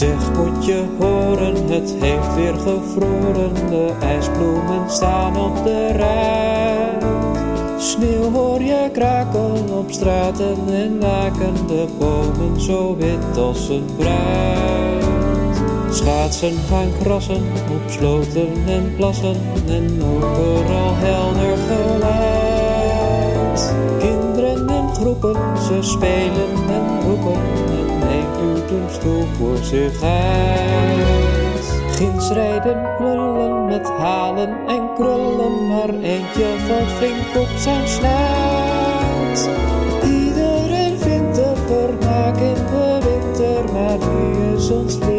je horen, het heeft weer gevroren. De ijsbloemen staan op de rij. Sneeuw hoor je kraken op straten en laken de bomen zo wit als een bruid. Schaatsen gaan krassen op sloten en plassen en overal helder geluid. Kinderen en groepen, ze spelen en roepen stoel voor zich uit. Ginds rijden met halen en krullen, maar eentje valt flink op zijn snuit. Iedereen vindt er vermaak in de winter, maar nu is ons.